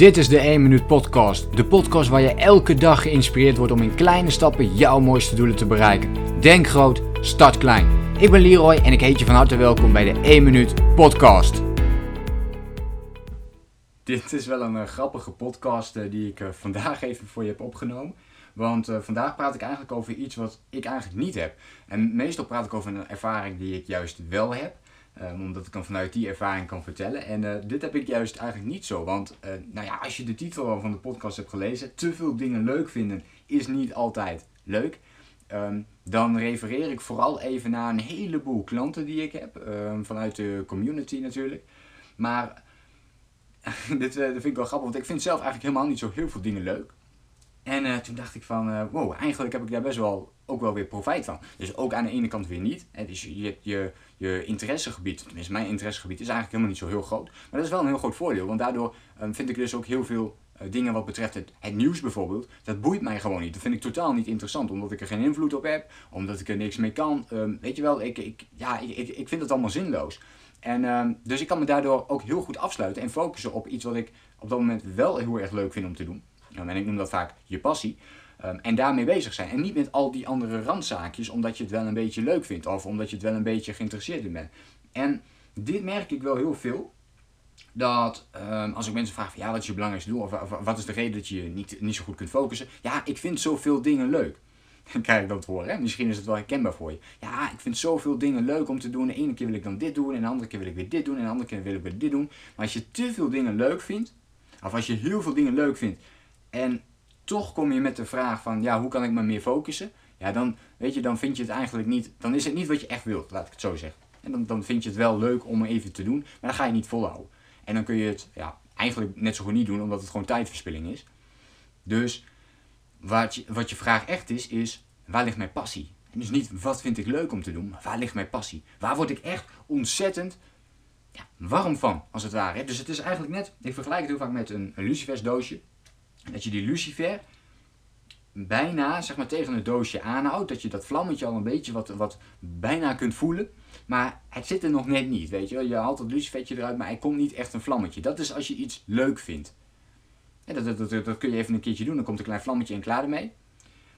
Dit is de 1 Minuut Podcast. De podcast waar je elke dag geïnspireerd wordt om in kleine stappen jouw mooiste doelen te bereiken. Denk groot, start klein. Ik ben Leroy en ik heet je van harte welkom bij de 1 Minuut Podcast. Dit is wel een uh, grappige podcast uh, die ik uh, vandaag even voor je heb opgenomen. Want vandaag praat ik eigenlijk over iets wat ik eigenlijk niet heb. En meestal praat ik over een ervaring die ik juist wel heb. Um, omdat ik dan vanuit die ervaring kan vertellen. En uh, dit heb ik juist eigenlijk niet zo. Want uh, nou ja, als je de titel al van de podcast hebt gelezen, te veel dingen leuk vinden is niet altijd leuk. Um, dan refereer ik vooral even naar een heleboel klanten die ik heb. Um, vanuit de community natuurlijk. Maar dit uh, vind ik wel grappig, want ik vind zelf eigenlijk helemaal niet zo heel veel dingen leuk. En toen dacht ik van, wow, eigenlijk heb ik daar best wel ook wel weer profijt van. Dus ook aan de ene kant weer niet. Hè, dus je, je, je interessegebied, tenminste mijn interessegebied, is eigenlijk helemaal niet zo heel groot. Maar dat is wel een heel groot voordeel, want daardoor um, vind ik dus ook heel veel uh, dingen wat betreft het, het, nieuws bijvoorbeeld, dat boeit mij gewoon niet. Dat vind ik totaal niet interessant, omdat ik er geen invloed op heb, omdat ik er niks mee kan. Um, weet je wel, ik, ik, ja, ik, ik, ik vind het allemaal zinloos. En, um, dus ik kan me daardoor ook heel goed afsluiten en focussen op iets wat ik op dat moment wel heel erg leuk vind om te doen. En ik noem dat vaak je passie. Um, en daarmee bezig zijn. En niet met al die andere randzaakjes, omdat je het wel een beetje leuk vindt of omdat je het wel een beetje geïnteresseerd in bent. En dit merk ik wel heel veel. Dat um, als ik mensen vraag van ja, wat is je belangrijkste doel? Of, wat is de reden dat je niet, niet zo goed kunt focussen? Ja, ik vind zoveel dingen leuk. Dan krijg ik dat horen. Misschien is het wel herkenbaar voor je. Ja, ik vind zoveel dingen leuk om te doen. De ene keer wil ik dan dit doen. En de andere keer wil ik weer dit doen. En de andere keer wil ik weer dit doen. Maar als je te veel dingen leuk vindt. Of als je heel veel dingen leuk vindt. En toch kom je met de vraag van, ja, hoe kan ik me meer focussen? Ja, dan, weet je, dan vind je het eigenlijk niet, dan is het niet wat je echt wilt, laat ik het zo zeggen. En dan, dan vind je het wel leuk om even te doen, maar dan ga je niet volhouden. En dan kun je het, ja, eigenlijk net zo goed niet doen, omdat het gewoon tijdverspilling is. Dus, wat je, wat je vraag echt is, is, waar ligt mijn passie? Dus niet, wat vind ik leuk om te doen, maar waar ligt mijn passie? Waar word ik echt ontzettend ja, warm van, als het ware. Dus het is eigenlijk net, ik vergelijk het heel vaak met een, een lucifersdoosje dat je die lucifer bijna zeg maar, tegen het doosje aanhoudt. Dat je dat vlammetje al een beetje wat, wat bijna kunt voelen. Maar het zit er nog net niet, weet je. Je haalt het lucifertje eruit, maar er komt niet echt een vlammetje. Dat is als je iets leuk vindt. dat, dat, dat, dat, kun je even een keertje doen, dan komt een klein vlammetje en klaar ermee.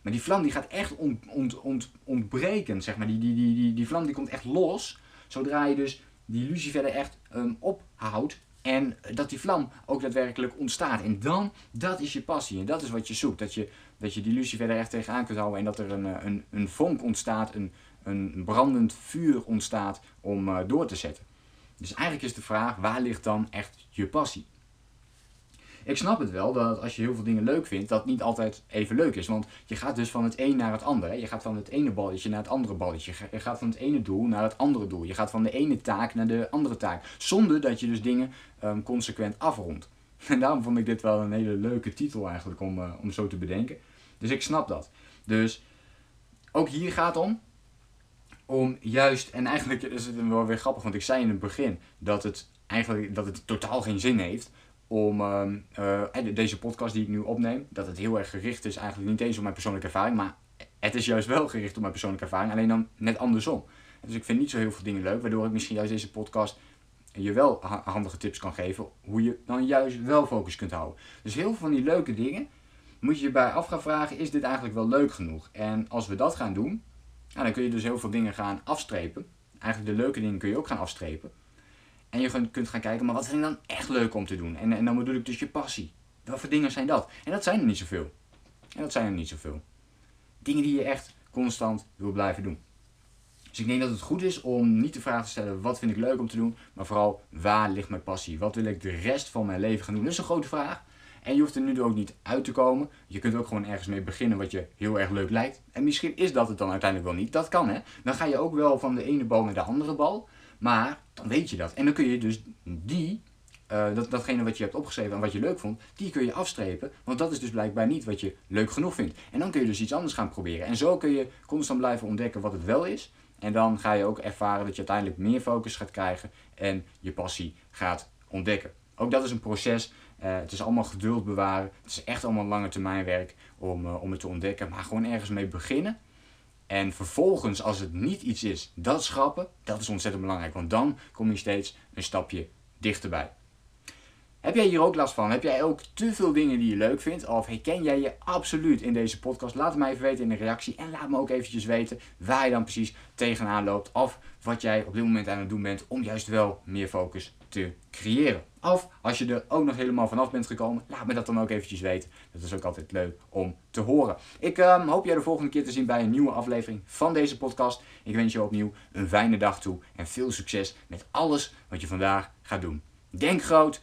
Maar die vlam die gaat echt ont, ont, ont, ontbreken, zeg maar. Die, die, die, die, die vlam die komt echt los, zodra je dus die lucifer er echt um, ophoudt en dat die vlam ook daadwerkelijk ontstaat. En dan, dat is je passie. En dat is wat je zoekt. Dat je, dat je die lucifer er echt tegenaan kunt houden. En dat er een, eh, een, een vonk ontstaat, een, een brandend vuur ontstaat om uh, door te zetten. Dus eigenlijk is de vraag, waar ligt dan echt je passie? Ik snap het wel dat als je heel veel dingen leuk vindt, dat niet altijd even leuk is. Want je gaat dus van het een naar het andere. Je gaat van het ene balletje naar het andere balletje. Je gaat van het ene doel naar het andere doel. Je gaat van de ene taak naar de andere taak. Zonder dat je dus dingen um, consequent afrondt. En daarom vond ik dit wel een hele leuke titel eigenlijk om, uh, om zo te bedenken. Dus ik snap dat. Dus ook hier gaat om. Om juist, en eigenlijk is het wel weer grappig, want ik zei in het begin dat het eigenlijk dat het totaal geen zin heeft om uh, deze podcast die ik nu opneem, dat het heel erg gericht is, eigenlijk niet eens op mijn persoonlijke ervaring, maar het is juist wel gericht op mijn persoonlijke ervaring, alleen dan net andersom. Dus ik vind niet zo heel veel dingen leuk, waardoor ik misschien juist deze podcast je wel handige tips kan geven hoe je dan juist wel focus kunt houden. Dus heel veel van die leuke dingen moet je je bij af gaan vragen, is dit eigenlijk wel leuk genoeg? En als we dat gaan doen, nou, dan kun je dus heel veel dingen gaan afstrepen. Eigenlijk de leuke dingen kun je ook gaan afstrepen. En je kunt gaan kijken, maar wat vind ik dan echt leuk om te doen? En, en dan bedoel ik dus je passie. Wat voor dingen zijn dat? En dat zijn er niet zoveel. En dat zijn er niet zoveel. Dingen die je echt constant wil blijven doen. Dus ik denk dat het goed is om niet de vraag te stellen wat vind ik leuk om te doen, maar vooral waar ligt mijn passie? Wat wil ik de rest van mijn leven gaan doen? Dat is een grote vraag. En je hoeft er nu ook niet uit te komen. Je kunt ook gewoon ergens mee beginnen wat je heel erg leuk lijkt. En misschien is dat het dan uiteindelijk wel niet. Dat kan hè. Dan ga je ook wel van de ene bal naar de andere bal. Maar dan weet je dat. En dan kun je dus die, uh, dat, datgene wat je hebt opgeschreven en wat je leuk vond, die kun je afstrepen. Want dat is dus blijkbaar niet wat je leuk genoeg vindt. En dan kun je dus iets anders gaan proberen. En zo kun je constant blijven ontdekken wat het wel is. En dan ga je ook ervaren dat je uiteindelijk meer focus gaat krijgen en je passie gaat ontdekken. Ook dat is een proces. Uh, het is allemaal geduld bewaren. Het is echt allemaal lange termijn werk om, uh, om het te ontdekken. Maar gewoon ergens mee beginnen. En vervolgens, als het niet iets is, dat schrappen, dat is ontzettend belangrijk. Want dan kom je steeds een stapje dichterbij. Heb jij hier ook last van? Heb jij ook te veel dingen die je leuk vindt? Of herken jij je absoluut in deze podcast? Laat het mij even weten in de reactie. En laat me ook eventjes weten waar je dan precies tegenaan loopt. Of wat jij op dit moment aan het doen bent om juist wel meer focus te creëren. Of als je er ook nog helemaal vanaf bent gekomen, laat me dat dan ook eventjes weten. Dat is ook altijd leuk om te horen. Ik um, hoop jij de volgende keer te zien bij een nieuwe aflevering van deze podcast. Ik wens je opnieuw een fijne dag toe en veel succes met alles wat je vandaag gaat doen. Denk groot,